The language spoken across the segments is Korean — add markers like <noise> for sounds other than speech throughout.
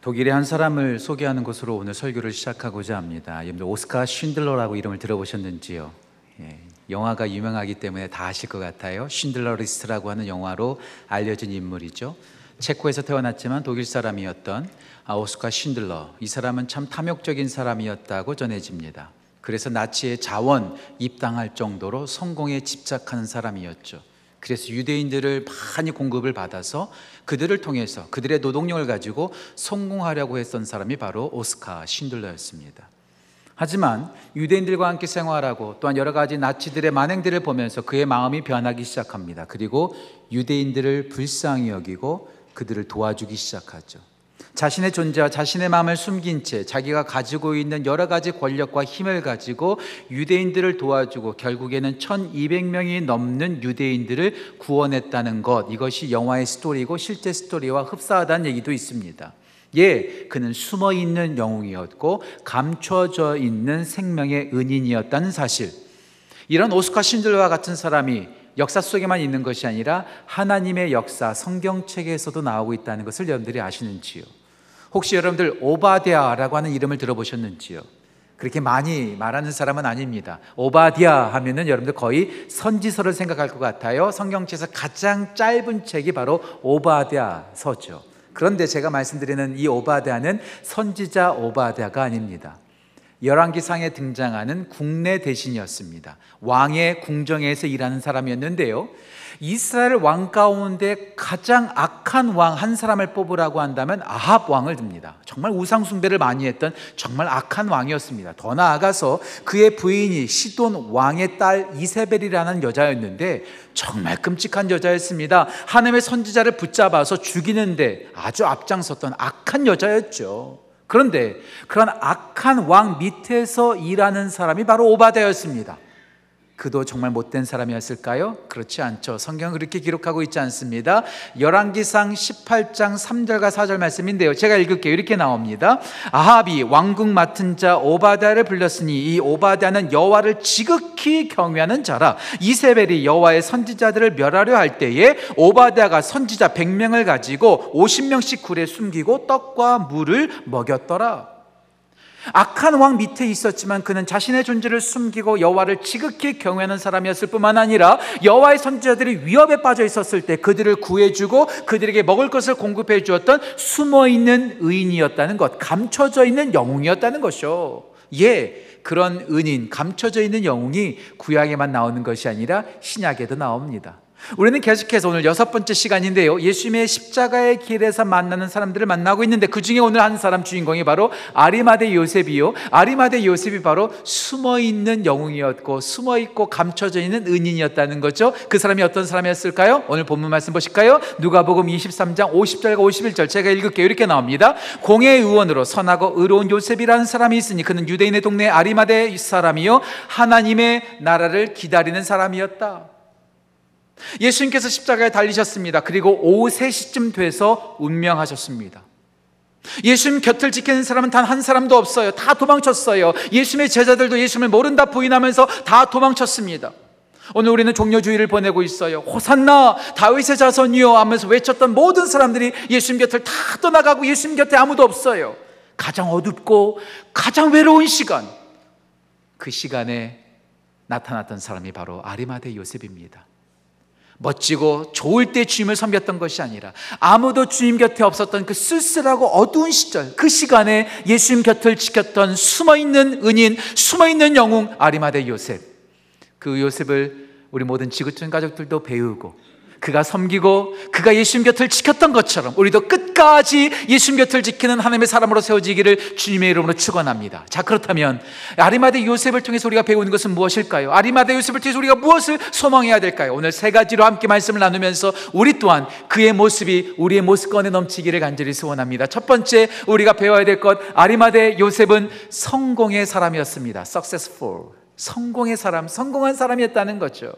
독일의 한 사람을 소개하는 것으로 오늘 설교를 시작하고자 합니다. 여러분들 오스카 쉰들러라고 이름을 들어보셨는지요? 예, 영화가 유명하기 때문에 다 아실 것 같아요. 쉰들러 리스트라고 하는 영화로 알려진 인물이죠. 체코에서 태어났지만 독일 사람이었던 아, 오스카 쉰들러. 이 사람은 참 탐욕적인 사람이었다고 전해집니다. 그래서 나치에 자원 입당할 정도로 성공에 집착하는 사람이었죠. 그래서 유대인들을 많이 공급을 받아서 그들을 통해서 그들의 노동력을 가지고 성공하려고 했던 사람이 바로 오스카 신들러였습니다. 하지만 유대인들과 함께 생활하고 또한 여러 가지 나치들의 만행들을 보면서 그의 마음이 변하기 시작합니다. 그리고 유대인들을 불쌍히 여기고 그들을 도와주기 시작하죠. 자신의 존재와 자신의 마음을 숨긴 채 자기가 가지고 있는 여러 가지 권력과 힘을 가지고 유대인들을 도와주고 결국에는 1200명이 넘는 유대인들을 구원했다는 것 이것이 영화의 스토리고 실제 스토리와 흡사하다는 얘기도 있습니다. 예, 그는 숨어 있는 영웅이었고 감춰져 있는 생명의 은인이었다는 사실. 이런 오스카 신들과 같은 사람이 역사 속에만 있는 것이 아니라 하나님의 역사 성경책에서도 나오고 있다는 것을 여러분들이 아시는지요? 혹시 여러분들 오바디아라고 하는 이름을 들어보셨는지요? 그렇게 많이 말하는 사람은 아닙니다. 오바디아 하면은 여러분들 거의 선지서를 생각할 것 같아요. 성경책에서 가장 짧은 책이 바로 오바디아서죠. 그런데 제가 말씀드리는 이 오바디아는 선지자 오바디아가 아닙니다. 열왕기상에 등장하는 국내 대신이었습니다. 왕의 궁정에서 일하는 사람이었는데요. 이스라엘 왕 가운데 가장 악한 왕 한 사람을 뽑으라고 한다면 아합 왕을 듭니다. 정말 우상 숭배를 많이 했던 정말 악한 왕이었습니다. 더 나아가서 그의 부인이 시돈 왕의 딸 이세벨이라는 여자였는데 정말 끔찍한 여자였습니다. 하나님의 선지자를 붙잡아서 죽이는데 아주 앞장섰던 악한 여자였죠. 그런데 그런 악한 왕 밑에서 일하는 사람이 바로 오바데였습니다. 그도 정말 못된 사람이었을까요? 그렇지 않죠. 성경은 그렇게 기록하고 있지 않습니다. 열왕기상 18장 3절과 4절 말씀인데요. 제가 읽을게요. 이렇게 나옵니다. 아합이 왕국 맡은 자 오바다를 불렀으니 이 오바다는 여호와를 지극히 경외하는 자라. 이세벨이 여호와의 선지자들을 멸하려 할 때에 오바다가 선지자 100명을 가지고 50명씩 굴에 숨기고 떡과 물을 먹였더라. 악한 왕 밑에 있었지만 그는 자신의 존재를 숨기고 여호와를 지극히 경외하는 사람이었을 뿐만 아니라 여호와의 선지자들이 위협에 빠져 있었을 때 그들을 구해주고 그들에게 먹을 것을 공급해 주었던 숨어 있는 의인이었다는 것, 감춰져 있는 영웅이었다는 것이요. 예, 그런 은인, 감춰져 있는 영웅이 구약에만 나오는 것이 아니라 신약에도 나옵니다. 우리는 계속해서 오늘 여섯 번째 시간인데요. 예수님의 십자가의 길에서 만나는 사람들을 만나고 있는데 그 중에 오늘 한 사람 주인공이 바로 아리마대 요셉이요. 아리마대 요셉이 바로 숨어 있는 영웅이었고 숨어 있고 감춰져 있는 은인이었다는 거죠. 그 사람이 어떤 사람이었을까요? 오늘 본문 말씀 보실까요? 누가복음 23장 50절과 51절 제가 읽을게요. 이렇게 나옵니다. 공의 의원으로 선하고 의로운 요셉이라는 사람이 있으니 그는 유대인의 동네 아리마대 사람이요 하나님의 나라를 기다리는 사람이었다. 예수님께서 십자가에 달리셨습니다. 그리고 오후 3시쯤 돼서 운명하셨습니다. 예수님 곁을 지키는 사람은 단 한 사람도 없어요. 다 도망쳤어요. 예수님의 제자들도 예수님을 모른다 부인하면서 다 도망쳤습니다. 오늘 우리는 종료주의를 보내고 있어요. 호산나 다윗의 자손이요 하면서 외쳤던 모든 사람들이 예수님 곁을 다 떠나가고 예수님 곁에 아무도 없어요. 가장 어둡고 가장 외로운 시간. 그 시간에 나타났던 사람이 바로 아리마대 요셉입니다. 멋지고 좋을 때 주님을 섬겼던 것이 아니라 아무도 주님 곁에 없었던 그 쓸쓸하고 어두운 시절 그 시간에 예수님 곁을 지켰던 숨어있는 은인 숨어있는 영웅 아리마대 요셉. 그 요셉을 우리 모든 지구촌 가족들도 배우고 그가 섬기고 그가 예수님 곁을 지켰던 것처럼 우리도 끝까지 예수님 곁을 지키는 하나님의 사람으로 세워지기를 주님의 이름으로 축원합니다. 자 그렇다면 아리마대 요셉을 통해서 우리가 배우는 것은 무엇일까요? 아리마대 요셉을 통해서 우리가 무엇을 소망해야 될까요? 오늘 세 가지로 함께 말씀을 나누면서 우리 또한 그의 모습이 우리의 모습권에 넘치기를 간절히 소원합니다. 첫 번째 우리가 배워야 될 것 아리마대 요셉은 성공의 사람이었습니다. successful 성공의 사람, 성공한 사람이었다는 거죠.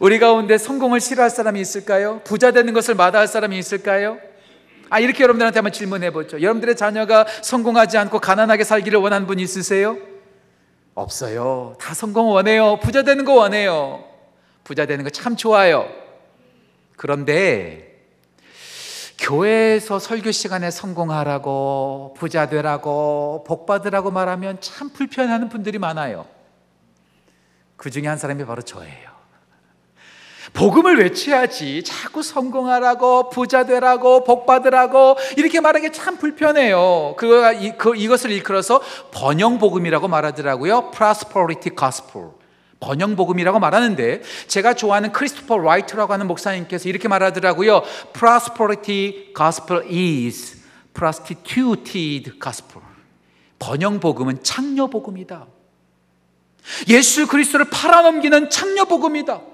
우리 가운데 성공을 싫어할 사람이 있을까요? 부자 되는 것을 마다할 사람이 있을까요? 아, 이렇게 여러분들한테 한번 질문해 보죠. 여러분들의 자녀가 성공하지 않고 가난하게 살기를 원하는 분 있으세요? 없어요. 다 성공 원해요. 부자 되는 거 원해요. 부자 되는 거 참 좋아요. 그런데 교회에서 설교 시간에 성공하라고 부자 되라고 복 받으라고 말하면 참 불편해하는 분들이 많아요. 그 중에 한 사람이 바로 저예요. 복음을 외쳐야지 자꾸 성공하라고 부자 되라고 복 받으라고 이렇게 말하기 참 불편해요. 그거 그, 이것을 일컬어서 번영 복음이라고 말하더라고요. prosperity gospel. 번영 복음이라고 말하는데 제가 좋아하는 크리스토퍼 라이트라고 하는 목사님께서 이렇게 말하더라고요. prosperity gospel is prostituted gospel. 번영 복음은 창녀 복음이다. 예수 그리스도를 팔아넘기는 창녀 복음이다.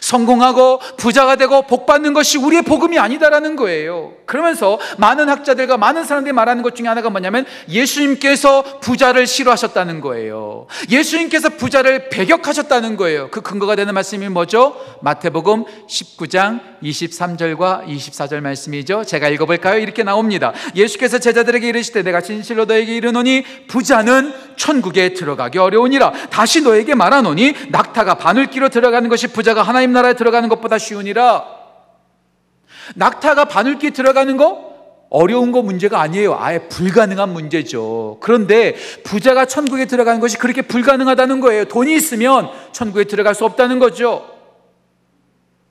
성공하고 부자가 되고 복 받는 것이 우리의 복음이 아니다라는 거예요. 그러면서 많은 학자들과 많은 사람들이 말하는 것 중에 하나가 뭐냐면 예수님께서 부자를 싫어하셨다는 거예요. 예수님께서 부자를 배격하셨다는 거예요. 그 근거가 되는 말씀이 뭐죠? 마태복음 19장 23절과 24절 말씀이죠. 제가 읽어볼까요? 이렇게 나옵니다. 예수께서 제자들에게 이르시되 내가 진실로 너에게 이르노니 부자는 천국에 들어가기 어려우니라. 다시 너에게 말하노니 낙타가 바늘기로 들어가는 것이 부자가 하나님 나라에 들어가는 것보다 쉬우니라. 낙타가 바늘기 들어가는 거 어려운 거 문제가 아니에요. 아예 불가능한 문제죠. 그런데 부자가 천국에 들어가는 것이 그렇게 불가능하다는 거예요. 돈이 있으면 천국에 들어갈 수 없다는 거죠.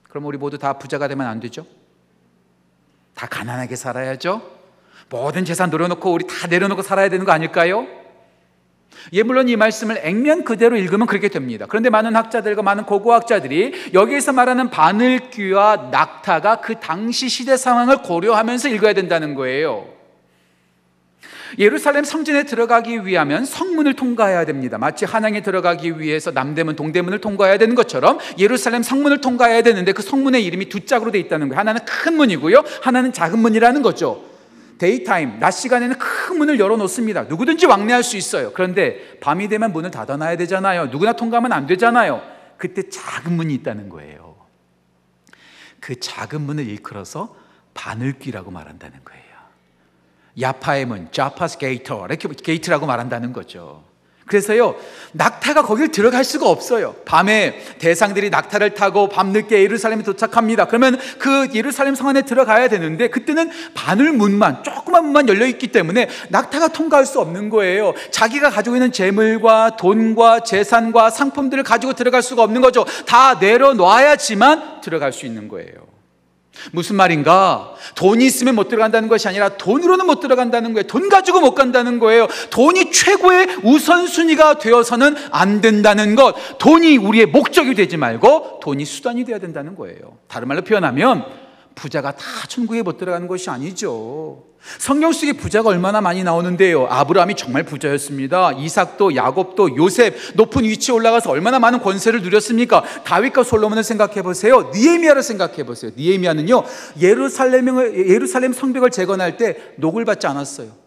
그럼 우리 모두 다 부자가 되면 안 되죠? 다 가난하게 살아야죠? 모든 재산 노려놓고 우리 다 내려놓고 살아야 되는 거 아닐까요? 예, 물론 이 말씀을 액면 그대로 읽으면 그렇게 됩니다. 그런데 많은 학자들과 많은 고고학자들이 여기에서 말하는 바늘귀와 낙타가 그 당시 시대 상황을 고려하면서 읽어야 된다는 거예요. 예루살렘 성전에 들어가기 위하면 성문을 통과해야 됩니다. 마치 한양에 들어가기 위해서 남대문, 동대문을 통과해야 되는 것처럼 예루살렘 성문을 통과해야 되는데 그 성문의 이름이 두 짝으로 되어 있다는 거예요. 하나는 큰 문이고요. 하나는 작은 문이라는 거죠. daytime, 낮 시간에는 큰 문을 열어놓습니다. 누구든지 왕래할 수 있어요. 그런데 밤이 되면 문을 닫아놔야 되잖아요. 누구나 통과하면 안 되잖아요. 그때 작은 문이 있다는 거예요. 그 작은 문을 일컬어서 바늘귀라고 말한다는 거예요. 야파의 문, Jaffa's gate, 이렇게 gate라고 말한다는 거죠. 그래서요, 낙타가 거길 들어갈 수가 없어요. 밤에 대상들이 낙타를 타고 밤늦게 예루살렘에 도착합니다. 그러면 그 예루살렘 성 안에 들어가야 되는데, 그때는 바늘 문만, 조그만 문만 열려있기 때문에 낙타가 통과할 수 없는 거예요. 자기가 가지고 있는 재물과 돈과 재산과 상품들을 가지고 들어갈 수가 없는 거죠. 다 내려놔야지만 들어갈 수 있는 거예요. 무슨 말인가? 돈이 있으면 못 들어간다는 것이 아니라 돈으로는 못 들어간다는 거예요. 돈 가지고 못 간다는 거예요. 돈이 최고의 우선순위가 되어서는 안 된다는 것. 돈이 우리의 목적이 되지 말고 돈이 수단이 되어야 된다는 거예요. 다른 말로 표현하면 부자가 다 천국에 못 들어가는 것이 아니죠. 성경 속에 부자가 얼마나 많이 나오는데요. 아브라함이 정말 부자였습니다. 이삭도 야곱도 요셉 높은 위치에 올라가서 얼마나 많은 권세를 누렸습니까? 다윗과 솔로몬을 생각해 보세요. 니에미아를 생각해 보세요. 니에미아는요. 예루살렘을 예루살렘 성벽을 재건할 때 녹을 받지 않았어요.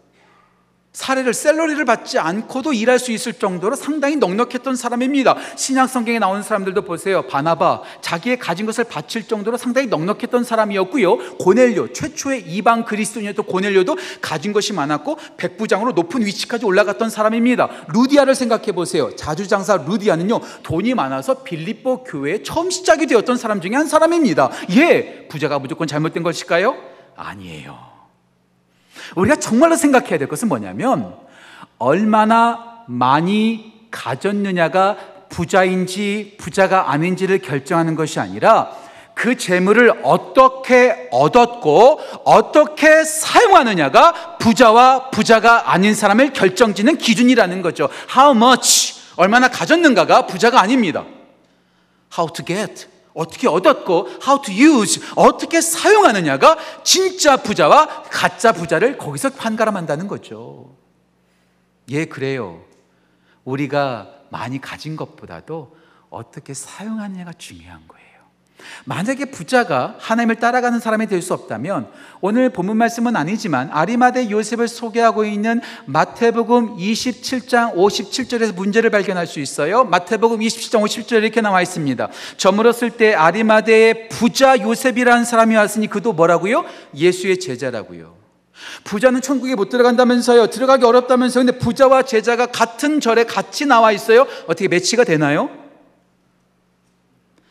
사례를 셀러리를 받지 않고도 일할 수 있을 정도로 상당히 넉넉했던 사람입니다. 신약 성경에 나오는 사람들도 보세요. 바나바 자기의 가진 것을 바칠 정도로 상당히 넉넉했던 사람이었고요. 고넬료 최초의 이방 그리스도인이었던 고넬료도 가진 것이 많았고 백부장으로 높은 위치까지 올라갔던 사람입니다. 루디아를 생각해 보세요. 자주장사 루디아는요 돈이 많아서 빌립보 교회에 처음 시작이 되었던 사람 중에 한 사람입니다. 예, 부자가 무조건 잘못된 것일까요? 아니에요. 우리가 정말로 생각해야 될 것은 뭐냐면 얼마나 많이 가졌느냐가 부자인지 부자가 아닌지를 결정하는 것이 아니라 그 재물을 어떻게 얻었고 어떻게 사용하느냐가 부자와 부자가 아닌 사람을 결정짓는 기준이라는 거죠. How much 얼마나 가졌는가가 부자가 아닙니다. How to get 어떻게 얻었고 how to use 어떻게 사용하느냐가 진짜 부자와 가짜 부자를 거기서 판가름한다는 거죠. 예, 그래요. 우리가 많이 가진 것보다도 어떻게 사용하느냐가 중요한 거예요. 만약에 부자가 하나님을 따라가는 사람이 될 수 없다면 오늘 본문 말씀은 아니지만 아리마대 요셉을 소개하고 있는 마태복음 27장 57절에서 문제를 발견할 수 있어요. 마태복음 27장 57절에 이렇게 나와 있습니다. 저물었을 때 아리마대에 부자 요셉이라는 사람이 왔으니 그도 뭐라고요? 예수의 제자라고요. 부자는 천국에 못 들어간다면서요. 들어가기 어렵다면서요. 근데 부자와 제자가 같은 절에 같이 나와 있어요. 어떻게 매치가 되나요?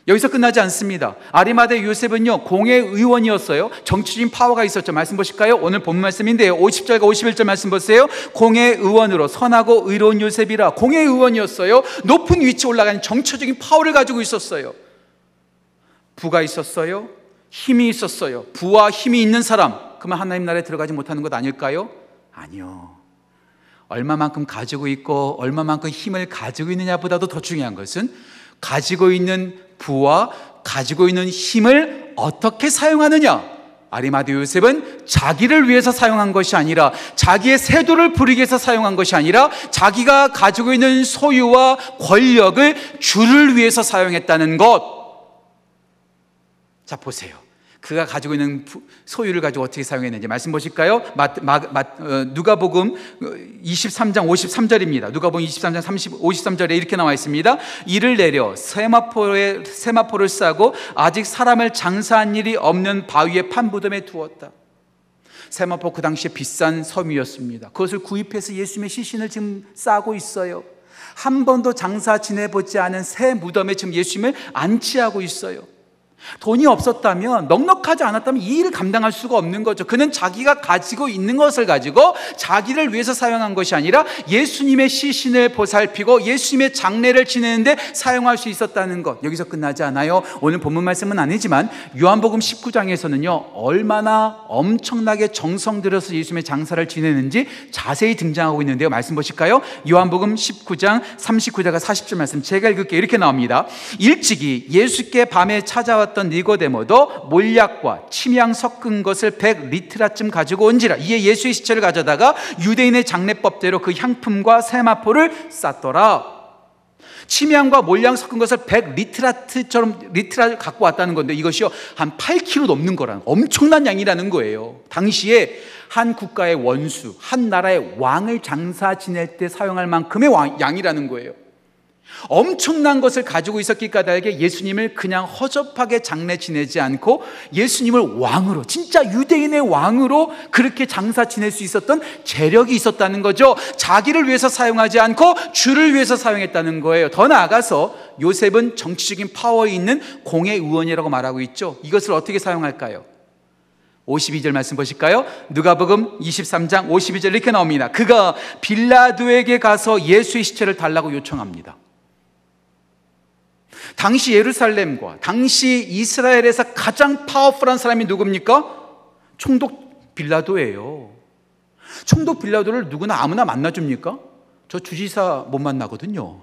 여기서 끝나지 않습니다. 아리마대 요셉은요, 공회 의원이었어요. 정치적인 파워가 있었죠. 말씀 보실까요? 오늘 본 말씀인데요. 50절과 51절 말씀 보세요. 공회 의원으로 선하고 의로운 요셉이라 공회 의원이었어요. 높은 위치 올라가는 정치적인 파워를 가지고 있었어요. 부가 있었어요. 힘이 있었어요. 부와 힘이 있는 사람. 그러면 하나님 나라에 들어가지 못하는 것 아닐까요? 아니요. 얼마만큼 가지고 있고 얼마만큼 힘을 가지고 있느냐보다도 더 중요한 것은 가지고 있는 부와 가지고 있는 힘을 어떻게 사용하느냐. 아리마드 요셉은 자기를 위해서 사용한 것이 아니라 자기의 세도를 부리기 위해서 사용한 것이 아니라 자기가 가지고 있는 소유와 권력을 주를 위해서 사용했다는 것. 자, 보세요. 그가 가지고 있는 소유를 가지고 어떻게 사용했는지 말씀 보실까요? 마, 마, 마, 어, 누가복음 23장 53절입니다. 누가복음 23장 30, 53절에 이렇게 나와 있습니다. 이를 내려 세마포에 세마포를 싸고 아직 사람을 장사한 일이 없는 바위의 판부덤에 두었다. 세마포 그 당시에 비싼 섬이었습니다. 그것을 구입해서 예수님의 시신을 지금 싸고 있어요. 한 번도 장사 지내보지 않은 새 무덤에 지금 예수님을 안치하고 있어요. 돈이 없었다면 넉넉하지 않았다면 이 일을 감당할 수가 없는 거죠. 그는 자기가 가지고 있는 것을 가지고 자기를 위해서 사용한 것이 아니라 예수님의 시신을 보살피고 예수님의 장례를 지내는데 사용할 수 있었다는 것. 여기서 끝나지 않아요. 오늘 본문 말씀은 아니지만 요한복음 19장에서는요. 얼마나 엄청나게 정성 들여서 예수님의 장사를 지내는지 자세히 등장하고 있는데요. 말씀 보실까요? 요한복음 19장 39절과 40절 말씀 제가 읽을게 이렇게 나옵니다. 일찍이 예수께 밤에 찾아 왔 왔던 니고데모도 몰약과 침향 섞은 것을 100리트라쯤 가지고 온지라 이에 예수의 시체를 가져다가 유대인의 장례법대로 그 향품과 세마포를 쌌더라 침향과 몰약 섞은 것을 100리트라쯤 리트라 갖고 왔다는 건데 이것이요 한 8kg 넘는 거라는 엄청난 양이라는 거예요. 당시에 한 국가의 원수, 한 나라의 왕을 장사 지낼 때 사용할 만큼의 양이라는 거예요. 엄청난 것을 가지고 있었기 까닭에 예수님을 그냥 허접하게 장례 지내지 않고 예수님을 왕으로 진짜 유대인의 왕으로 그렇게 장사 지낼 수 있었던 재력이 있었다는 거죠. 자기를 위해서 사용하지 않고 주를 위해서 사용했다는 거예요. 더 나아가서 요셉은 정치적인 파워 있는 공의 의원이라고 말하고 있죠. 이것을 어떻게 사용할까요? 52절 말씀 보실까요? 누가복음 23장 52절 이렇게 나옵니다. 그가 빌라도에게 가서 예수의 시체를 달라고 요청합니다. 당시 예루살렘과 당시 이스라엘에서 가장 파워풀한 사람이 누굽니까? 총독 빌라도예요. 총독 빌라도를 누구나 아무나 만나줍니까? 저 주지사 못 만나거든요.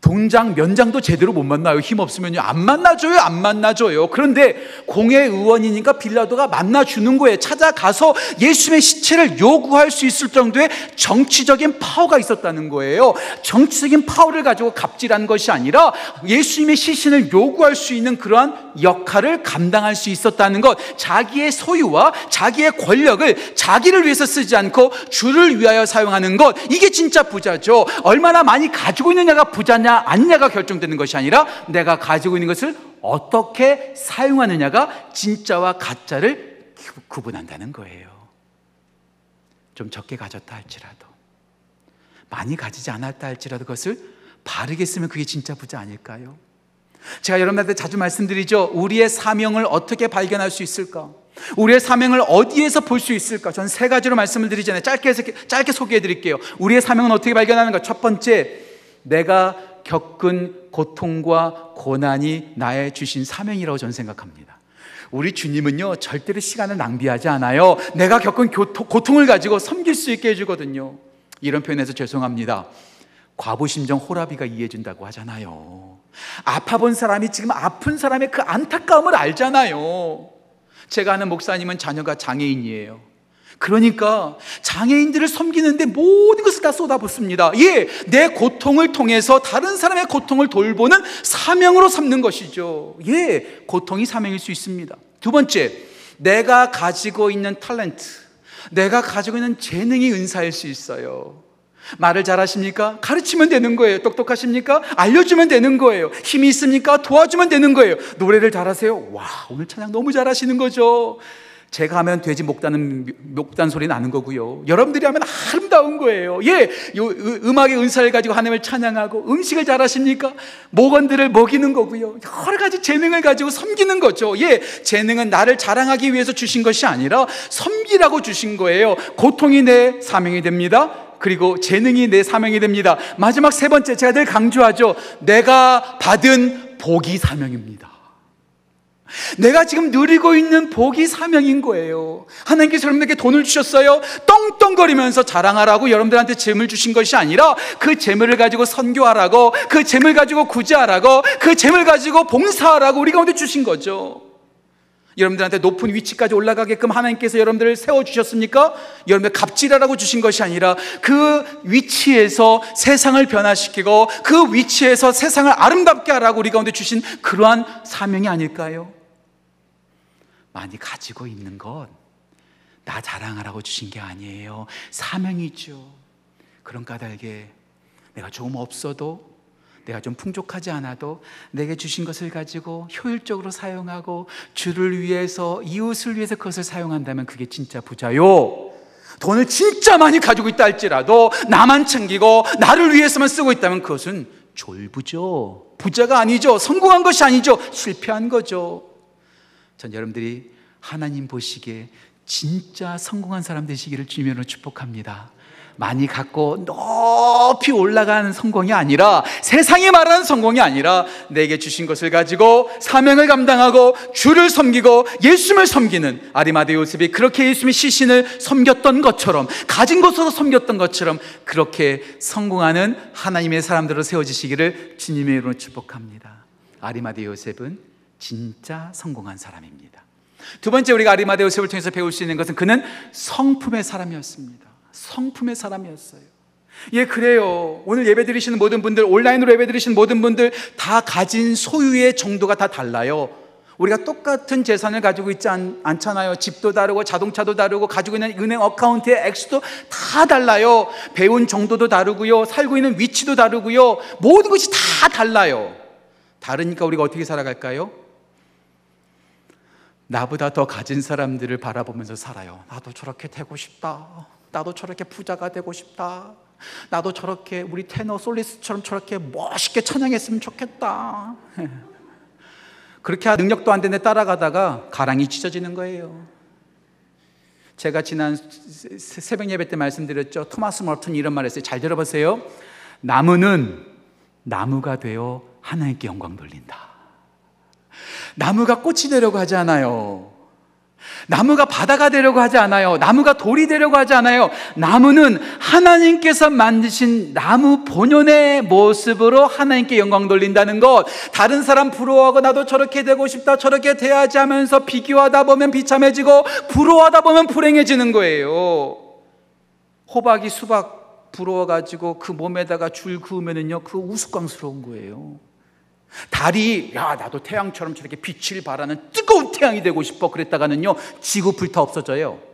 동장, 면장도 제대로 못 만나요. 힘 없으면요. 안 만나줘요. 안 만나줘요. 그런데 공회 의원이니까 빌라도가 만나주는 거예요. 찾아가서 예수님의 시체를 요구할 수 있을 정도의 정치적인 파워가 있었다는 거예요. 정치적인 파워를 가지고 갑질한 것이 아니라 예수님의 시신을 요구할 수 있는 그러한 역할을 감당할 수 있었다는 것. 자기의 소유와 자기의 권력을 자기를 위해서 쓰지 않고 주를 위하여 사용하는 것. 이게 진짜 부자죠. 얼마나 많이 가지고 있느냐가 부자냐 하느냐 아니냐가 결정되는 것이 아니라 내가 가지고 있는 것을 어떻게 사용하느냐가 진짜와 가짜를 구분한다는 거예요. 좀 적게 가졌다 할지라도 많이 가지지 않았다 할지라도 그것을 바르게 쓰면 그게 진짜 부자 아닐까요? 제가 여러분한테 자주 말씀드리죠. 우리의 사명을 어떻게 발견할 수 있을까? 우리의 사명을 어디에서 볼 수 있을까? 저는 세 가지로 말씀을 드리잖아요. 짧게, 짧게 소개해 드릴게요. 우리의 사명은 어떻게 발견하는가? 첫 번째, 내가 겪은 고통과 고난이 나의 주신 사명이라고 저는 생각합니다. 우리 주님은요, 절대로 시간을 낭비하지 않아요. 내가 겪은 고통을 가지고 섬길 수 있게 해주거든요. 이런 표현에서 죄송합니다. 과부심정 호라비가 이해해준다고 하잖아요. 아파본 사람이 지금 아픈 사람의 그 안타까움을 알잖아요. 제가 아는 목사님은 자녀가 장애인이에요. 그러니까 장애인들을 섬기는데 모든 것을 다 쏟아붓습니다. 예, 내 고통을 통해서 다른 사람의 고통을 돌보는 사명으로 삼는 것이죠. 예, 고통이 사명일 수 있습니다. 두 번째, 내가 가지고 있는 탤런트, 내가 가지고 있는 재능이 은사일 수 있어요. 말을 잘하십니까? 가르치면 되는 거예요. 똑똑하십니까? 알려주면 되는 거예요. 힘이 있습니까? 도와주면 되는 거예요. 노래를 잘하세요? 와, 오늘 찬양 너무 잘하시는 거죠. 제가 하면 돼지 목다는 목단 소리 나는 거고요. 여러분들이 하면 아름다운 거예요. 예, 요 음악의 은사를 가지고 하나님을 찬양하고 음식을 잘하십니까? 목원들을 먹이는 거고요. 여러 가지 재능을 가지고 섬기는 거죠. 예, 재능은 나를 자랑하기 위해서 주신 것이 아니라 섬기라고 주신 거예요. 고통이 내 사명이 됩니다. 그리고 재능이 내 사명이 됩니다. 마지막 세 번째 제가 늘 강조하죠. 내가 받은 복이 사명입니다. 내가 지금 누리고 있는 복이 사명인 거예요. 하나님께서 여러분에게 돈을 주셨어요. 떵떵거리면서 자랑하라고 여러분들한테 재물 주신 것이 아니라 그 재물을 가지고 선교하라고 그 재물 가지고 구제하라고 그 재물 가지고 봉사하라고 우리 가운데 주신 거죠. 여러분들한테 높은 위치까지 올라가게끔 하나님께서 여러분들을 세워주셨습니까? 여러분들 갑질하라고 주신 것이 아니라 그 위치에서 세상을 변화시키고 그 위치에서 세상을 아름답게 하라고 우리 가운데 주신 그러한 사명이 아닐까요? 많이 가지고 있는 것, 나 자랑하라고 주신 게 아니에요. 사명이죠. 그런 까닭에 내가 조금 없어도 내가 좀 풍족하지 않아도 내게 주신 것을 가지고 효율적으로 사용하고 주를 위해서 이웃을 위해서 그것을 사용한다면 그게 진짜 부자요. 돈을 진짜 많이 가지고 있다 할지라도 나만 챙기고 나를 위해서만 쓰고 있다면 그것은 졸부죠. 부자가 아니죠. 성공한 것이 아니죠. 실패한 거죠. 전 여러분들이 하나님 보시기에 진짜 성공한 사람 되시기를 주님으로 축복합니다. 많이 갖고 높이 올라가는 성공이 아니라 세상이 말하는 성공이 아니라 내게 주신 것을 가지고 사명을 감당하고 주를 섬기고 예수님을 섬기는 아리마대 요셉이 그렇게 예수님의 시신을 섬겼던 것처럼 가진 것으로 섬겼던 것처럼 그렇게 성공하는 하나님의 사람들로 세워지시기를 주님의 이름으로 축복합니다. 아리마대 요셉은 진짜 성공한 사람입니다. 두 번째 우리가 요셉을 통해서 배울 수 있는 것은 그는 성품의 사람이었습니다. 성품의 사람이었어요. 예, 그래요. 오늘 예배 드리시는 모든 분들, 온라인으로 예배 드리시는 모든 분들 다 가진 소유의 정도가 다 달라요. 우리가 똑같은 재산을 가지고 있지 않, 않잖아요. 집도 다르고 자동차도 다르고 가지고 있는 은행 어카운트의 액수도 다 달라요. 배운 정도도 다르고요. 살고 있는 위치도 다르고요. 모든 것이 다 달라요. 다르니까 우리가 어떻게 살아갈까요? 나보다 더 가진 사람들을 바라보면서 살아요. 나도 저렇게 되고 싶다. 나도 저렇게 부자가 되고 싶다. 나도 저렇게 우리 테너 솔리스처럼 저렇게 멋있게 찬양했으면 좋겠다. <laughs> 그렇게 능력도 안 되는데 따라가다가 가랑이 찢어지는 거예요. 제가 지난 새벽 예배 때 말씀드렸죠. 토마스 멀튼 이런 말 했어요. 잘 들어보세요. 나무는 나무가 되어 하나님께 영광 돌린다. 나무가 꽃이 되려고 하지 않아요. 나무가 바다가 되려고 하지 않아요. 나무가 돌이 되려고 하지 않아요. 나무는 하나님께서 만드신 나무 본연의 모습으로 하나님께 영광 돌린다는 것. 다른 사람 부러워하고 나도 저렇게 되고 싶다, 저렇게 돼야지 하면서 비교하다 보면 비참해지고 부러워하다 보면 불행해지는 거예요. 호박이 수박 부러워가지고 그 몸에다가 줄 그으면은요, 그 우스꽝스러운 거예요. 달이 야 나도 태양처럼 저렇게 빛을 발하는 뜨거운 태양이 되고 싶어 그랬다가는요 지구 불타 없어져요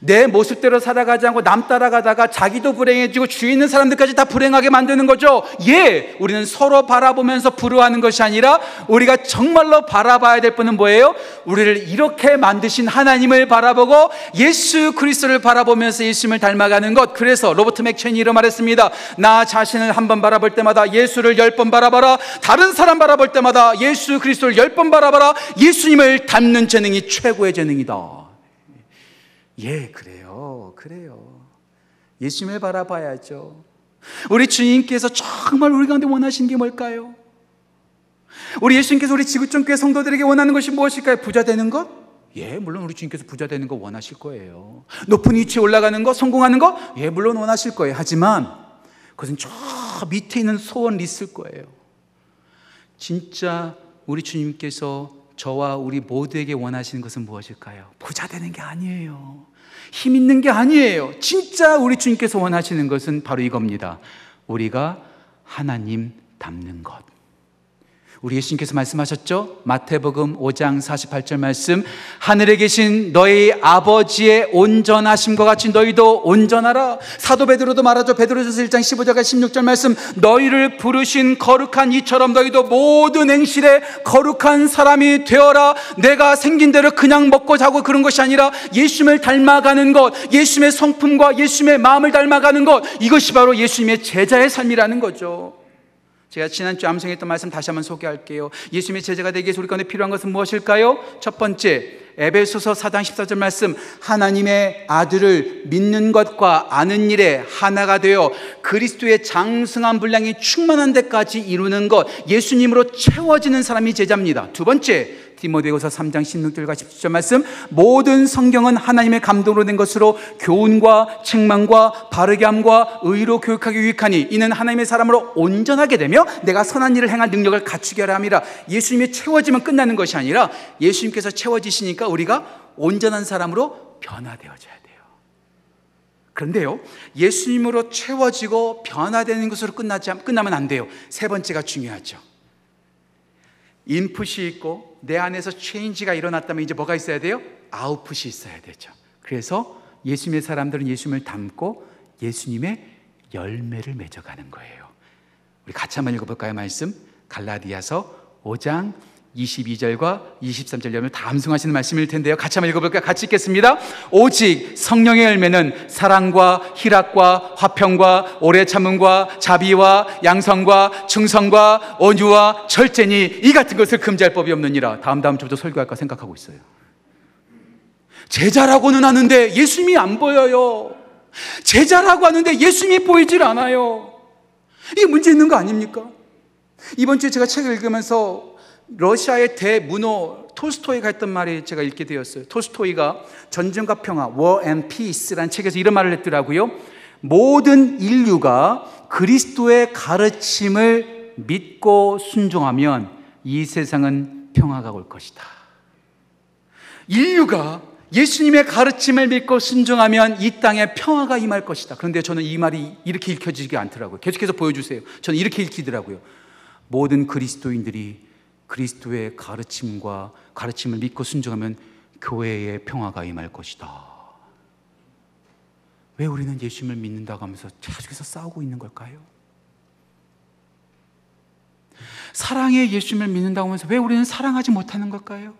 내 모습대로 살아가지 않고 남 따라가다가 자기도 불행해지고 주위 있는 사람들까지 다 불행하게 만드는 거죠. 예, 우리는 서로 바라보면서 부러워하는 것이 아니라 우리가 정말로 바라봐야 될 분은 뭐예요? 우리를 이렇게 만드신 하나님을 바라보고 예수 그리스도를 바라보면서 예수님을 닮아가는 것. 그래서 로버트 맥첸이 이런 말했습니다. 나 자신을 한 번 바라볼 때마다 예수를 열 번 바라봐라. 다른 사람 바라볼 때마다 예수 그리스도를 열 번 바라봐라. 예수님을 닮는 재능이 최고의 재능이다. 예, 그래요. 그래요. 예수님을 바라봐야죠. 우리 주님께서 정말 우리 가운데 원하시는 게 뭘까요? 우리 예수님께서 우리 지구촌교회 성도들에게 원하는 것이 무엇일까요? 부자 되는 것? 예, 물론 우리 주님께서 부자 되는 거 원하실 거예요. 높은 위치에 올라가는 거, 성공하는 거? 예, 물론 원하실 거예요. 하지만 그것은 저 밑에 있는 소원이 있을 거예요. 진짜 우리 주님께서 저와 우리 모두에게 원하시는 것은 무엇일까요? 부자 되는 게 아니에요. 힘 있는 게 아니에요. 진짜 우리 주님께서 원하시는 것은 바로 이겁니다. 우리가 하나님 닮는 것. 우리 예수님께서 말씀하셨죠? 마태복음 5장 48절 말씀. 하늘에 계신 너희 아버지의 온전하심과 같이 너희도 온전하라. 사도 베드로도 말하죠. 베드로전서 1장 15절과 16절 말씀. 너희를 부르신 거룩한 이처럼 너희도 모든 행실에 거룩한 사람이 되어라. 내가 생긴 대로 그냥 먹고 자고 그런 것이 아니라 예수님을 닮아가는 것, 예수님의 성품과 예수님의 마음을 닮아가는 것. 이것이 바로 예수님의 제자의 삶이라는 거죠. 제가 지난주 암송했던 말씀 다시 한번 소개할게요. 예수님의 제자가 되기 위해서 우리 가운데 필요한 것은 무엇일까요? 첫 번째, 에베소서 4장 14절 말씀 하나님의 아들을 믿는 것과 아는 일에 하나가 되어 그리스도의 장승한 분량이 충만한 데까지 이루는 것 예수님으로 채워지는 사람이 제자입니다. 두 번째 디모데후서 3장 16절과 17절 말씀 모든 성경은 하나님의 감동으로 된 것으로 교훈과 책망과 바르게 함과 의로 교육하기 유익하니 이는 하나님의 사람으로 온전하게 되며 내가 선한 일을 행할 능력을 갖추게 하라 함이라 예수님이 채워지면 끝나는 것이 아니라 예수님께서 채워지시니까 우리가 온전한 사람으로 변화되어져야 돼요. 그런데요, 예수님으로 채워지고 변화되는 것으로 끝나지, 끝나면 안 돼요. 세 번째가 중요하죠. 인풋이 있고 내 안에서 체인지가 일어났다면 이제 뭐가 있어야 돼요? 아웃풋이 있어야 되죠. 그래서 예수님의 사람들은 예수님을 닮고 예수님의 열매를 맺어가는 거예요. 우리 같이 한번 읽어볼까요? 말씀 갈라디아서 5장 22절과 23절 열매 다 암송하시는 말씀일 텐데요. 같이 한번 읽어볼까요? 같이 읽겠습니다. 오직 성령의 열매는 사랑과 희락과 화평과 오래 참음과 자비와 양성과 충성과 온유와 절제니 이 같은 것을 금지할 법이 없느니라. 다음 다음 주부터 설교할까 생각하고 있어요. 제자라고는 하는데 예수님이 안 보여요. 제자라고 하는데 예수님이 보이질 않아요. 이게 문제 있는 거 아닙니까? 이번 주에 제가 책을 읽으면서 러시아의 대문호 톨스토이가 했던 말이 제가 읽게 되었어요. 톨스토이가 전쟁과 평화, War and Peace라는 책에서 이런 말을 했더라고요. 모든 인류가 그리스도의 가르침을 믿고 순종하면 이 세상은 평화가 올 것이다. 인류가 예수님의 가르침을 믿고 순종하면 이 땅에 평화가 임할 것이다. 그런데 저는 이 말이 이렇게 읽혀지지 않더라고요. 계속해서 보여주세요. 저는 이렇게 읽히더라고요. 모든 그리스도인들이 그리스도의 가르침과 가르침을 믿고 순종하면 교회의 평화가 임할 것이다. 왜 우리는 예수님을 믿는다고 하면서 계속해서 싸우고 있는 걸까요? 사랑의 예수님을 믿는다고 하면서 왜 우리는 사랑하지 못하는 걸까요?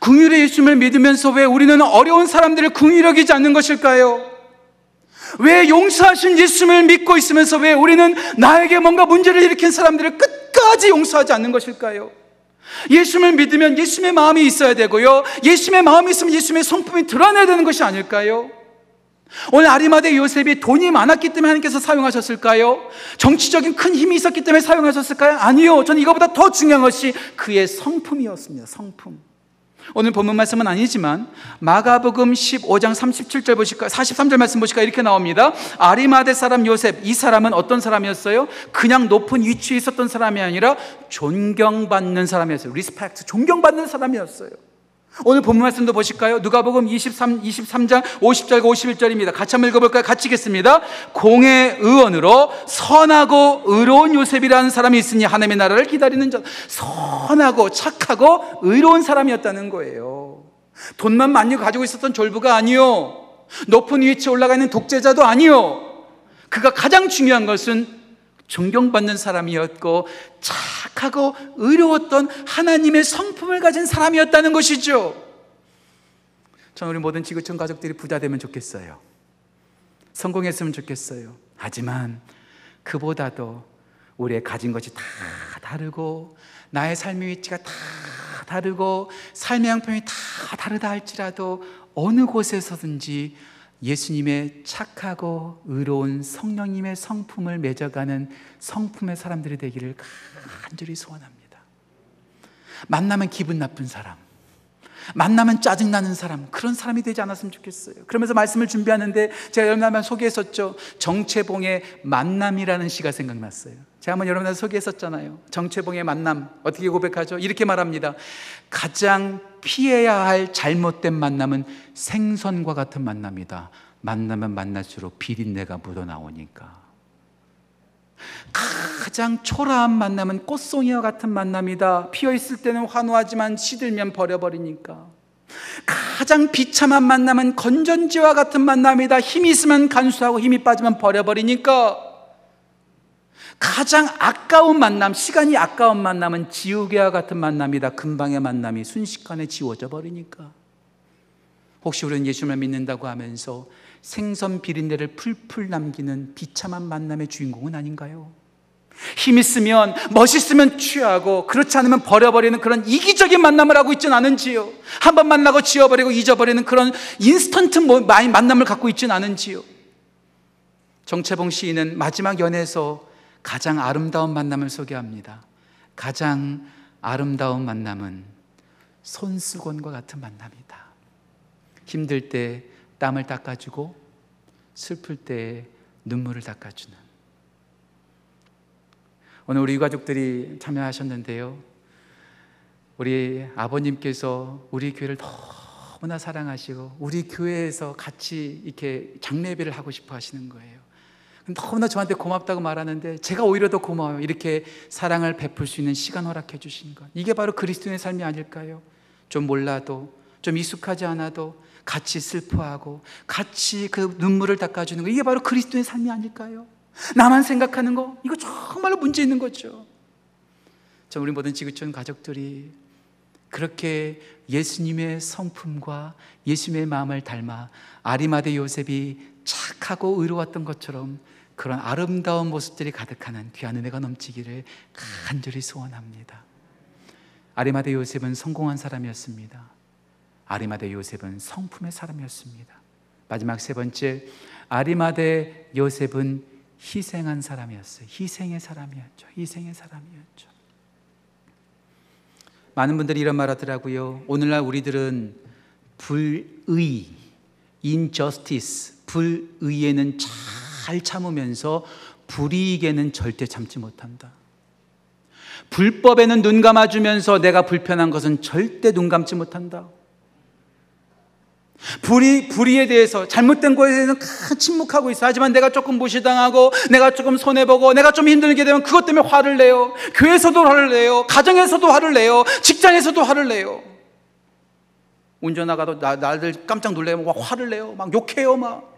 궁율의 예수님을 믿으면서 왜 우리는 어려운 사람들을 여기지 않는 것일까요? 왜 용서하신 예수님을 믿고 있으면서 왜 우리는 나에게 뭔가 문제를 일으킨 사람들을 끝 까지 용서하지 않는 것일까요? 예수님을 믿으면 예수님의 마음이 있어야 되고요. 예수님의 마음이 있으면 예수님의 성품이 드러나야 되는 것이 아닐까요? 오늘 아리마대 요셉이 돈이 많았기 때문에 하나님께서 사용하셨을까요? 정치적인 큰 힘이 있었기 때문에 사용하셨을까요? 아니요. 저는 이거보다 더 중요한 것이 그의 성품이었습니다. 성품. 오늘 본문 말씀은 아니지만 마가복음 15장 37절 보실까 43절 말씀 보실까 이렇게 나옵니다. 아리마대 사람 요셉 이 사람은 어떤 사람이었어요? 그냥 높은 위치에 있었던 사람이 아니라 존경받는 사람이었어요. respect 존경받는 사람이었어요. 오늘 본문 말씀도 보실까요? 누가복음 23, 23장 50절과 51절입니다. 같이 한번 읽어볼까요? 같이 읽겠습니다. 공의 의원으로 선하고 의로운 요셉이라는 사람이 있으니 하나님의 나라를 기다리는 자. 선하고 착하고 의로운 사람이었다는 거예요. 돈만 많이 가지고 있었던 졸부가 아니요. 높은 위치에 올라가 있는 독재자도 아니요. 그가 가장 중요한 것은 존경받는 사람이었고 착하고 의로웠던 하나님의 성품을 가진 사람이었다는 것이죠. 저는 우리 모든 지구촌 가족들이 부자 되면 좋겠어요. 성공했으면 좋겠어요. 하지만 그보다도 우리의 가진 것이 다 다르고 나의 삶의 위치가 다 다르고 삶의 형편이 다 다르다 할지라도 어느 곳에서든지 예수님의 착하고 의로운 성령님의 성품을 맺어가는 성품의 사람들이 되기를 간절히 소원합니다. 만나면 기분 나쁜 사람, 만나면 짜증나는 사람, 그런 사람이 되지 않았으면 좋겠어요. 그러면서 말씀을 준비하는데 제가 여러분한테 소개했었죠. 정체봉의 만남이라는 시가 생각났어요. 제가 한번 여러분한테 소개했었잖아요. 정체봉의 만남. 어떻게 고백하죠? 이렇게 말합니다. 가장 피해야 할 잘못된 만남은 생선과 같은 만남이다. 만나면 만날수록 비린내가 묻어나오니까. 가장 초라한 만남은 꽃송이와 같은 만남이다. 피어 있을 때는 환호하지만 시들면 버려버리니까. 가장 비참한 만남은 건전지와 같은 만남이다. 힘이 있으면 간수하고 힘이 빠지면 버려버리니까. 가장 아까운 만남, 시간이 아까운 만남은 지우개와 같은 만남이다. 금방의 만남이 순식간에 지워져 버리니까. 혹시 우리는 예수님을 믿는다고 하면서 생선 비린내를 풀풀 남기는 비참한 만남의 주인공은 아닌가요? 힘 있으면 멋있으면 취하고 그렇지 않으면 버려버리는 그런 이기적인 만남을 하고 있지는 않은지요. 한 번 만나고 지워버리고 잊어버리는 그런 인스턴트 만남을 갖고 있지는 않은지요. 정채봉 시인은 마지막 연애에서 가장 아름다운 만남을 소개합니다. 가장 아름다운 만남은 손수건과 같은 만남이다. 힘들 때 땀을 닦아주고 슬플 때 눈물을 닦아주는 오늘 우리 가족들이 참여하셨는데요. 우리 아버님께서 우리 교회를 너무나 사랑하시고 우리 교회에서 같이 이렇게 장례비를 하고 싶어 하시는 거예요. 너무나 저한테 고맙다고 말하는데 제가 오히려 더 고마워요. 이렇게 사랑을 베풀 수 있는 시간 허락해 주신 것. 이게 바로 그리스도의 삶이 아닐까요? 좀 몰라도 좀 익숙하지 않아도 같이 슬퍼하고 같이 그 눈물을 닦아주는 거. 이게 바로 그리스도의 삶이 아닐까요? 나만 생각하는 거 이거 정말로 문제 있는 거죠. 저 우리 모든 지구촌 가족들이 그렇게 예수님의 성품과 예수님의 마음을 닮아 아리마대 요셉이 착하고 의로웠던 것처럼 그런 아름다운 모습들이 가득하는 귀한 은혜가 넘치기를 간절히 소원합니다. 아리마대 요셉은 성공한 사람이었습니다. 아리마대 요셉은 성품의 사람이었습니다. 마지막 세 번째, 아리마대 요셉은 희생한 사람이었어요. 희생의 사람이었죠. 희생의 사람이었죠. 많은 분들이 이런 말 하더라고요. 오늘날 우리들은 불의, injustice, 불의에는 잘 참으면서 불이익에는 절대 참지 못한다. 불법에는 눈 감아주면서 내가 불편한 것은 절대 눈 감지 못한다. 불의, 불의에 대해서 잘못된 거에 대해서는 침묵하고 있어. 하지만 내가 조금 무시당하고, 내가 조금 손해보고, 내가 좀 힘들게 되면 그것 때문에 화를 내요. 교회에서도 화를 내요. 가정에서도 화를 내요. 직장에서도 화를 내요. 운전하가도 나, 나들 깜짝 놀래요. 막 화를 내요. 막 욕해요. 막.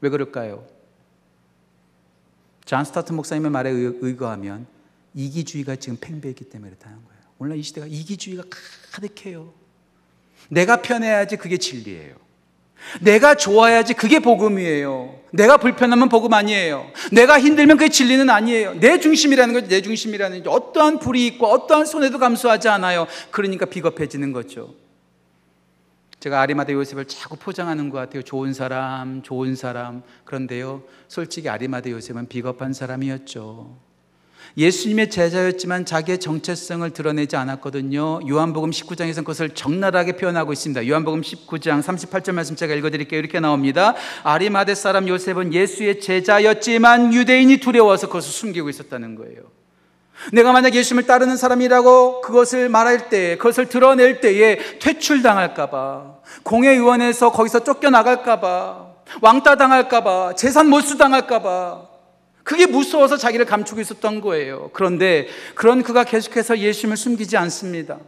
왜 그럴까요? 잔 스타트 목사님의 말에 의거하면 이기주의가 지금 팽배했기 때문에 그렇다는 거예요. 오늘날 이 시대가 이기주의가 가득해요. 내가 편해야지 그게 진리예요. 내가 좋아야지 그게 복음이에요. 내가 불편하면 복음 아니에요. 내가 힘들면 그게 진리는 아니에요. 내 중심이라는 거죠. 내 중심이라는 게 어떠한 불이 있고 어떠한 손해도 감수하지 않아요. 그러니까 비겁해지는 거죠. 제가 아리마대 요셉을 자꾸 포장하는 것 같아요. 좋은 사람, 좋은 사람. 그런데요, 솔직히 아리마대 요셉은 비겁한 사람이었죠. 예수님의 제자였지만 자기의 정체성을 드러내지 않았거든요. 요한복음 19장에서는 그것을 적나라하게 표현하고 있습니다. 요한복음 19장 38절 말씀 제가 읽어드릴게요. 이렇게 나옵니다. 아리마대 사람 요셉은 예수의 제자였지만 유대인이 두려워서 그것을 숨기고 있었다는 거예요. 내가 만약 예수님을 따르는 사람이라고 그것을 말할 때, 그것을 드러낼 때에 퇴출당할까봐, 공회의원에서 거기서 쫓겨나갈까봐, 왕따 당할까봐, 재산 몰수 당할까봐, 그게 무서워서 자기를 감추고 있었던 거예요. 그런데 그런 그가 계속해서 예수님을 숨기지 않습니다.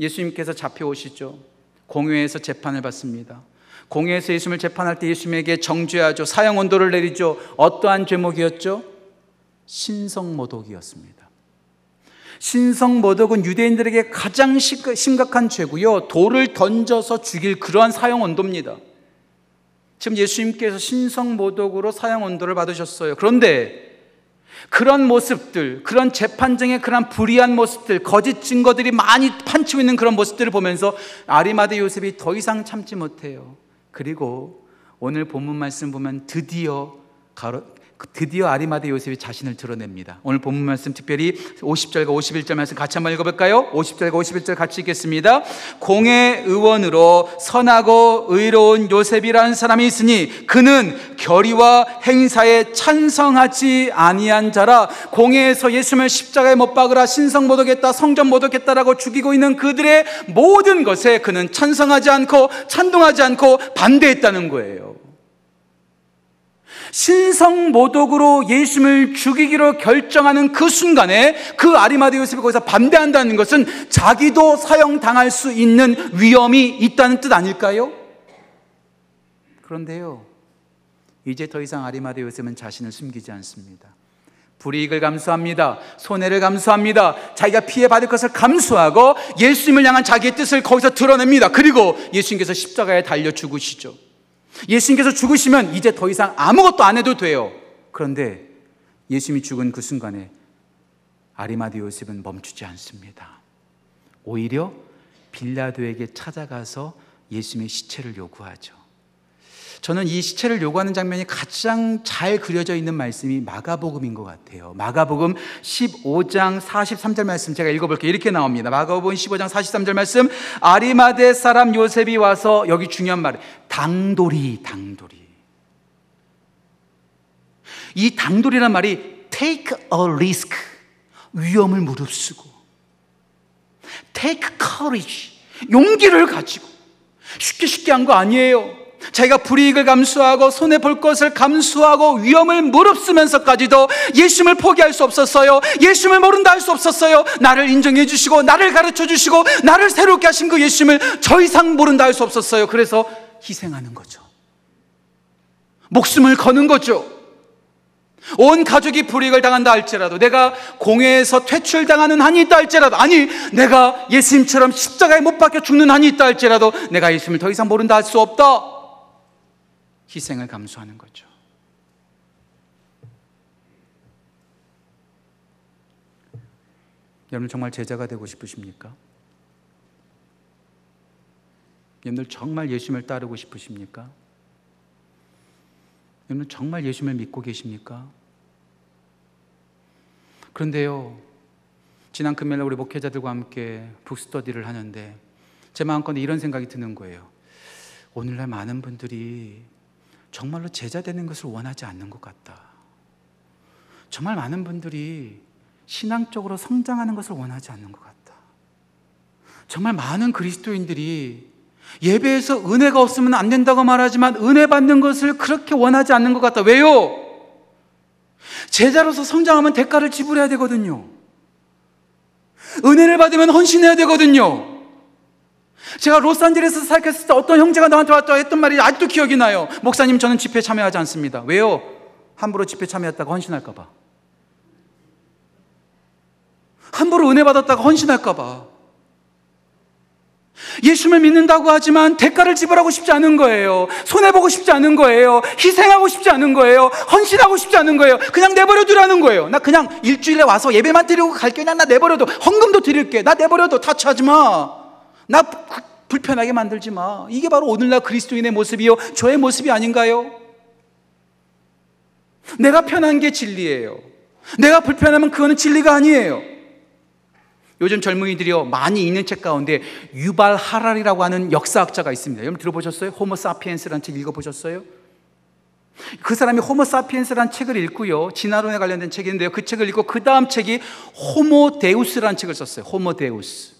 예수님께서 잡혀오시죠. 공회에서 재판을 받습니다. 공회에서 예수님을 재판할 때 예수님에게 정죄하죠. 사형 온도를 내리죠. 어떠한 죄목이었죠? 신성모독이었습니다. 신성모독은 유대인들에게 가장 심각한 죄고요. 돌을 던져서 죽일 그러한 사형 온도입니다. 지금 예수님께서 신성모독으로 사형 온도를 받으셨어요. 그런데 그런 모습들, 그런 재판정의 그런 불의한 모습들, 거짓 증거들이 많이 판치고 있는 그런 모습들을 보면서 아리마대 요셉이 더 이상 참지 못해요. 그리고 오늘 본문 말씀 보면 드디어 드디어 아리마대 요셉이 자신을 드러냅니다. 오늘 본문 말씀 특별히 50절과 51절 말씀 같이 한번 읽어볼까요? 50절과 51절 같이 읽겠습니다. 공의 의원으로 선하고 의로운 요셉이라는 사람이 있으니 그는 결의와 행사에 찬성하지 아니한 자라 공회에서 예수님을 십자가에 못 박으라 신성 모독했다 성전 모독했다라고 죽이고 있는 그들의 모든 것에 그는 찬성하지 않고 찬동하지 않고 반대했다는 거예요. 신성 모독으로 예수님을 죽이기로 결정하는 그 순간에 그 아리마대 요셉이 거기서 반대한다는 것은 자기도 사형당할 수 있는 위험이 있다는 뜻 아닐까요? 그런데요, 이제 더 이상 아리마대 요셉은 자신을 숨기지 않습니다. 불이익을 감수합니다. 손해를 감수합니다. 자기가 피해받을 것을 감수하고 예수님을 향한 자기의 뜻을 거기서 드러냅니다. 그리고 예수님께서 십자가에 달려 죽으시죠. 예수님께서 죽으시면 이제 더 이상 아무것도 안 해도 돼요. 그런데 예수님이 죽은 그 순간에 아리마디 요셉은 멈추지 않습니다. 오히려 빌라도에게 찾아가서 예수님의 시체를 요구하죠. 저는 이 시체를 요구하는 장면이 가장 잘 그려져 있는 말씀이 마가복음인 것 같아요. 마가복음 15장 43절 말씀 제가 읽어볼게요. 이렇게 나옵니다. 마가복음 15장 43절 말씀 아리마대 사람 요셉이 와서 여기 중요한 말 당돌이 당돌이 이 당돌이란 말이 take a risk 위험을 무릅쓰고 take courage 용기를 가지고 쉽게 쉽게 한 거 아니에요. 자기가 불이익을 감수하고 손해 볼 것을 감수하고 위험을 무릅쓰면서까지도 예수님을 포기할 수 없었어요. 예수님을 모른다 할 수 없었어요. 나를 인정해 주시고 나를 가르쳐 주시고 나를 새롭게 하신 그 예수님을 더 이상 모른다 할 수 없었어요. 그래서 희생하는 거죠. 목숨을 거는 거죠. 온 가족이 불이익을 당한다 할지라도 내가 공회에서 퇴출당하는 한이 있다 할지라도 아니 내가 예수님처럼 십자가에 못 박혀 죽는 한이 있다 할지라도 내가 예수님을 더 이상 모른다 할 수 없다. 희생을 감수하는 거죠. 여러분 정말 제자가 되고 싶으십니까? 여러분들 정말 예수님을 따르고 싶으십니까? 여러분 정말 예수님을 믿고 계십니까? 그런데요, 지난 금요일 우리 목회자들과 함께 북스터디를 하는데 제 마음껏 이런 생각이 드는 거예요. 오늘날 많은 분들이 정말로 제자 되는 것을 원하지 않는 것 같다. 정말 많은 분들이 신앙적으로 성장하는 것을 원하지 않는 것 같다. 정말 많은 그리스도인들이 예배에서 은혜가 없으면 안 된다고 말하지만 은혜 받는 것을 그렇게 원하지 않는 것 같다. 왜요? 제자로서 성장하면 대가를 지불해야 되거든요. 은혜를 받으면 헌신해야 되거든요. 제가 로스안젤레스에서 살았을 때 어떤 형제가 나한테 왔다 했던 말이 아직도 기억이 나요. 목사님, 저는 집회 참여하지 않습니다. 왜요? 함부로 집회 참여했다가 헌신할까봐. 함부로 은혜 받았다가 헌신할까봐. 예수를 믿는다고 하지만 대가를 지불하고 싶지 않은 거예요. 손해보고 싶지 않은 거예요. 희생하고 싶지 않은 거예요. 헌신하고 싶지 않은 거예요. 그냥 내버려 두라는 거예요. 나 그냥 일주일에 와서 예배만 드리고 갈게. 나 내버려둬. 헌금도 드릴게. 나 내버려둬. 타치하지 마. 나 불편하게 만들지 마. 이게 바로 오늘날 그리스도인의 모습이요. 저의 모습이 아닌가요? 내가 편한 게 진리예요. 내가 불편하면 그거는 진리가 아니에요. 요즘 젊은이들이요 많이 읽는 책 가운데 유발 하라리라고 하는 역사학자가 있습니다. 여러분 들어보셨어요? 호모 사피엔스라는 책 읽어보셨어요? 그 사람이 호모 사피엔스라는 책을 읽고요 진화론에 관련된 책인데요. 그 책을 읽고 그 다음 책이 호모 데우스라는 책을 썼어요. 호모 데우스.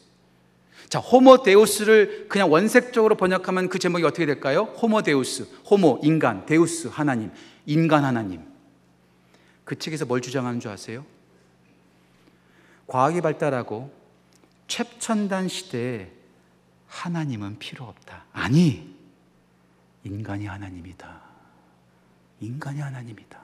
자, 호모 데우스를 그냥 원색적으로 번역하면 그 제목이 어떻게 될까요? 호모 데우스. 호모 인간, 데우스 하나님, 인간 하나님. 그 책에서 뭘 주장하는 줄 아세요? 과학이 발달하고 최첨단 시대에 하나님은 필요 없다. 아니, 인간이 하나님이다. 인간이 하나님이다.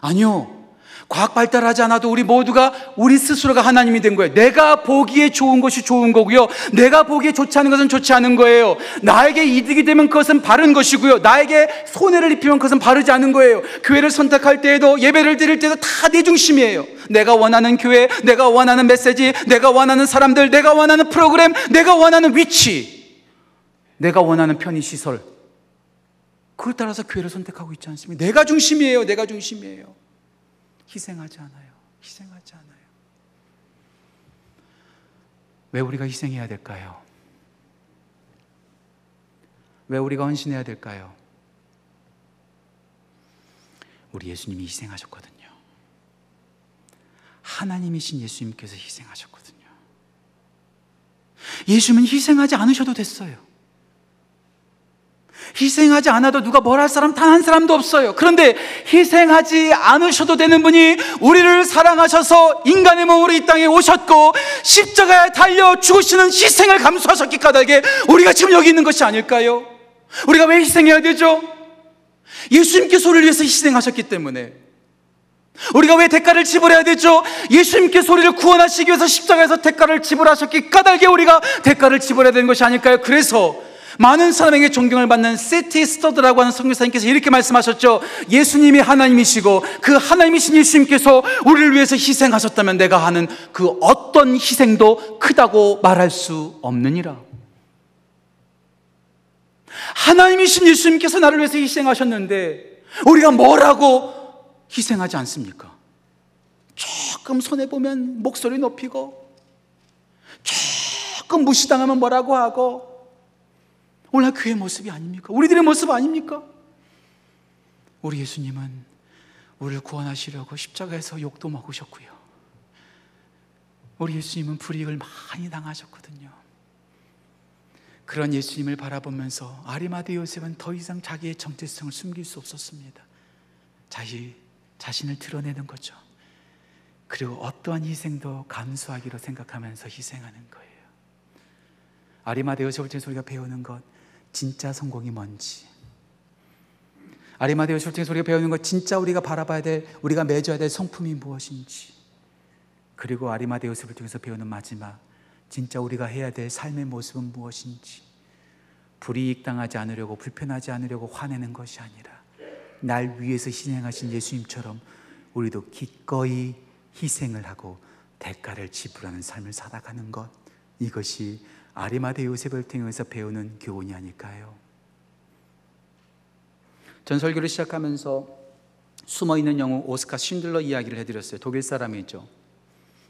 아니요. 과학 발달하지 않아도 우리 모두가 우리 스스로가 하나님이 된 거예요. 내가 보기에 좋은 것이 좋은 거고요. 내가 보기에 좋지 않은 것은 좋지 않은 거예요. 나에게 이득이 되면 그것은 바른 것이고요. 나에게 손해를 입히면 그것은 바르지 않은 거예요. 교회를 선택할 때에도 예배를 드릴 때도 다 내 중심이에요. 내가 원하는 교회, 내가 원하는 메시지, 내가 원하는 사람들, 내가 원하는 프로그램, 내가 원하는 위치, 내가 원하는 편의 시설. 그걸 따라서 교회를 선택하고 있지 않습니까? 내가 중심이에요. 내가 중심이에요. 희생하지 않아요. 희생하지 않아요. 왜 우리가 희생해야 될까요? 왜 우리가 헌신해야 될까요? 우리 예수님이 희생하셨거든요. 하나님이신 예수님께서 희생하셨거든요. 예수님은 희생하지 않으셔도 됐어요. 희생하지 않아도 누가 뭘 할 사람 단 한 사람도 없어요. 그런데 희생하지 않으셔도 되는 분이 우리를 사랑하셔서 인간의 몸으로 이 땅에 오셨고 십자가에 달려 죽으시는 희생을 감수하셨기 까닭에 우리가 지금 여기 있는 것이 아닐까요? 우리가 왜 희생해야 되죠? 예수님께서 우리를 위해서 희생하셨기 때문에 우리가 왜 대가를 지불해야 되죠? 예수님께서 우리를 구원하시기 위해서 십자가에서 대가를 지불하셨기 까닭에 우리가 대가를 지불해야 되는 것이 아닐까요? 그래서 많은 사람에게 존경을 받는 세티 스터드라고 하는 성교사님께서 이렇게 말씀하셨죠. 예수님이 하나님이시고 그 하나님이신 예수님께서 우리를 위해서 희생하셨다면 내가 하는 그 어떤 희생도 크다고 말할 수 없느니라. 하나님이신 예수님께서 나를 위해서 희생하셨는데 우리가 뭐라고 희생하지 않습니까? 조금 손해보면 목소리 높이고 조금 무시당하면 뭐라고 하고 오늘 교회 모습이 아닙니까? 우리들의 모습 아닙니까? 우리 예수님은 우리를 구원하시려고 십자가에서 욕도 먹으셨고요. 우리 예수님은 불이익을 많이 당하셨거든요. 그런 예수님을 바라보면서 아리마드 요셉은 더 이상 자기의 정체성을 숨길 수 없었습니다. 자기 자신을 드러내는 거죠. 그리고 어떠한 희생도 감수하기로 생각하면서 희생하는 거예요. 아리마드 요셉을 통해서 우리가 배우는 것 진짜 성공이 뭔지. 요셉을 통해서 우리가 배우는 것 진짜 우리가 바라봐야 될 우리가 맺어야 될 성품이 무엇인지. 그리고 아리마대 요셉을 통해서 배우는 마지막 진짜 우리가 해야 될 삶의 모습은 무엇인지. 불이익 당하지 않으려고 불편하지 않으려고 화내는 것이 아니라 날 위해서 희생하신 예수님처럼 우리도 기꺼이 희생을 하고 대가를 지불하는 삶을 살아가는 것. 이것이 아리마대 요셉을 통해서 배우는 교훈이 아닐까요? 전 설교를 시작하면서 숨어 있는 영웅 오스카 신들러 이야기를 해드렸어요. 독일 사람이죠.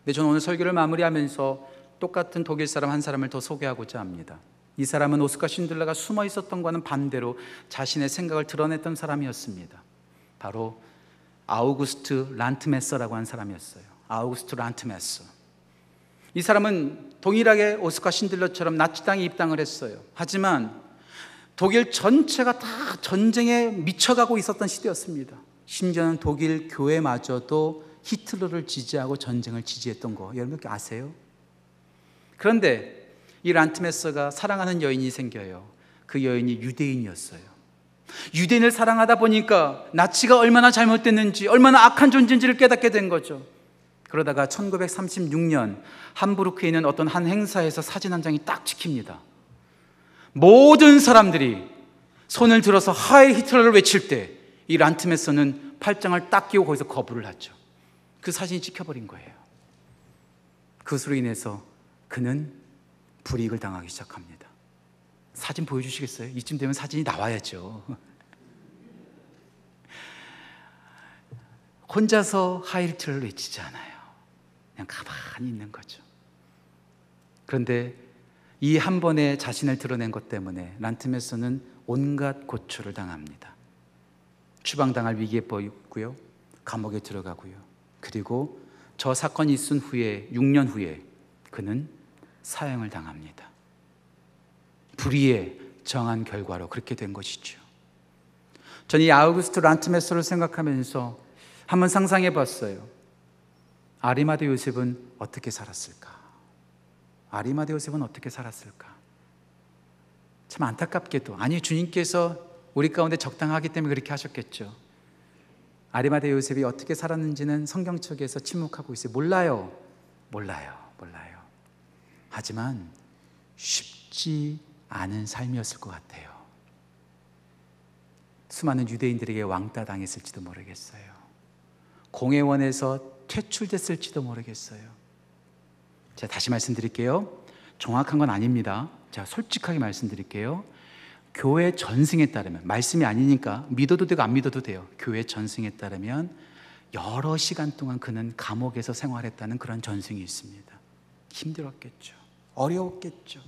근데 저는 오늘 설교를 마무리하면서 똑같은 독일 사람 한 사람을 더 소개하고자 합니다. 이 사람은 오스카 신들러가 숨어 있었던 것과는 반대로 자신의 생각을 드러냈던 사람이었습니다. 바로 아우구스트 란트메서라고 한 사람이었어요. 아우구스트 란트메서. 이 사람은 동일하게 오스카 신들러처럼 나치 땅에 입당을 했어요. 하지만 독일 전체가 다 전쟁에 미쳐가고 있었던 시대였습니다. 심지어는 독일 교회마저도 히틀러를 지지하고 전쟁을 지지했던 거 여러분 아세요? 그런데 이 란트메서가 사랑하는 여인이 생겨요. 그 여인이 유대인이었어요. 유대인을 사랑하다 보니까 나치가 얼마나 잘못됐는지, 얼마나 악한 존재인지를 깨닫게 된 거죠. 그러다가 1936년 함부르크에 있는 어떤 한 행사에서 사진 한 장이 딱 찍힙니다. 모든 사람들이 손을 들어서 하이 히틀러를 외칠 때 이 란트메서는 팔짱을 딱 끼고 거기서 거부를 하죠. 그 사진이 찍혀버린 거예요. 그것으로 인해서 그는 불이익을 당하기 시작합니다. 사진 보여주시겠어요? 이쯤 되면 사진이 나와야죠. 혼자서 하이힐트를 외치지 않아요. 그냥 가만히 있는 거죠. 그런데 이 한 번에 자신을 드러낸 것 때문에 란트메서는 온갖 고초를 당합니다. 추방당할 위기에 보이고요. 감옥에 들어가고요. 그리고 저 사건이 있은 후에 6년 후에 그는 사형을 당합니다. 불의에 정한 결과로 그렇게 된 것이죠. 저는 이 아우구스트 란트메서를 생각하면서 한번 상상해 봤어요. 아리마드 요셉은 어떻게 살았을까? 아리마드 요셉은 어떻게 살았을까? 참 안타깝게도 아니 주님께서 우리 가운데 적당하기 때문에 그렇게 하셨겠죠. 아리마드 요셉이 어떻게 살았는지는 성경 쪽에서 침묵하고 있어요. 몰라요. 몰라요. 몰라요. 하지만 쉽지 않은 삶이었을 것 같아요. 수많은 유대인들에게 왕따 당했을지도 모르겠어요. 공회원에서 퇴출됐을지도 모르겠어요. 제가 다시 말씀드릴게요. 정확한 건 아닙니다. 제가 솔직하게 말씀드릴게요. 교회 전승에 따르면 말씀이 아니니까 믿어도 되고 안 믿어도 돼요. 교회 전승에 따르면 여러 시간 동안 그는 감옥에서 생활했다는 그런 전승이 있습니다. 힘들었겠죠. 어려웠겠죠.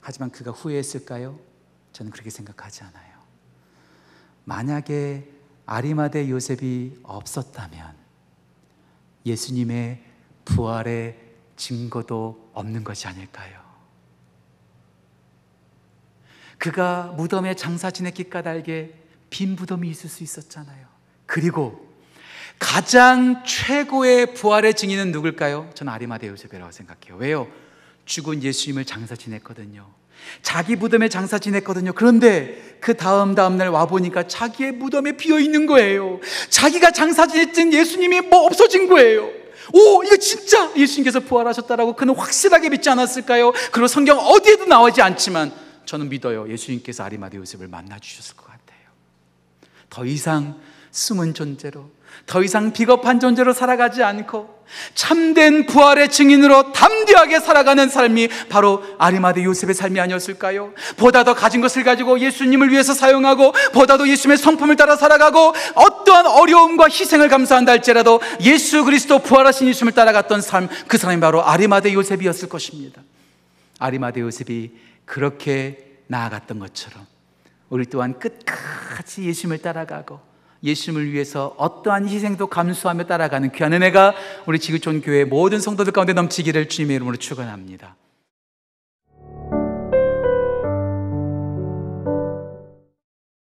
하지만 그가 후회했을까요? 저는 그렇게 생각하지 않아요. 만약에 아리마대 요셉이 없었다면 예수님의 부활의 증거도 없는 것이 아닐까요? 그가 무덤에 장사 지냈기 까닭에 빈 무덤이 있을 수 있었잖아요. 그리고 가장 최고의 부활의 증인은 누굴까요? 저는 아리마대 요셉이라고 생각해요. 왜요? 죽은 예수님을 장사 지냈거든요. 자기 무덤에 장사 지냈거든요. 그런데 그 다음 다음날 와보니까 자기의 무덤에 비어 있는 거예요. 자기가 장사 지냈던 예수님이 뭐 없어진 거예요. 오, 이거 진짜 예수님께서 부활하셨다라고 그는 확실하게 믿지 않았을까요? 그리고 성경 어디에도 나오지 않지만 저는 믿어요. 예수님께서 아리마대 요셉을 만나 주셨을 것 같아요. 더 이상 숨은 존재로, 더 이상 비겁한 존재로 살아가지 않고 참된 부활의 증인으로 담대하게 살아가는 삶이 바로 아리마대 요셉의 삶이 아니었을까요? 보다 더 가진 것을 가지고 예수님을 위해서 사용하고 보다도 예수님의 성품을 따라 살아가고 어떠한 어려움과 희생을 감수한다 할지라도 예수 그리스도 부활하신 예수님을 따라갔던 삶, 그 사람이 바로 아리마대 요셉이었을 것입니다. 아리마대 요셉이 그렇게 나아갔던 것처럼 우리 또한 끝까지 예수님을 따라가고 예수님을 위해서 어떠한 희생도 감수하며 따라가는 귀한 은혜가 우리 지구촌 교회 모든 성도들 가운데 넘치기를 주님의 이름으로 축원합니다.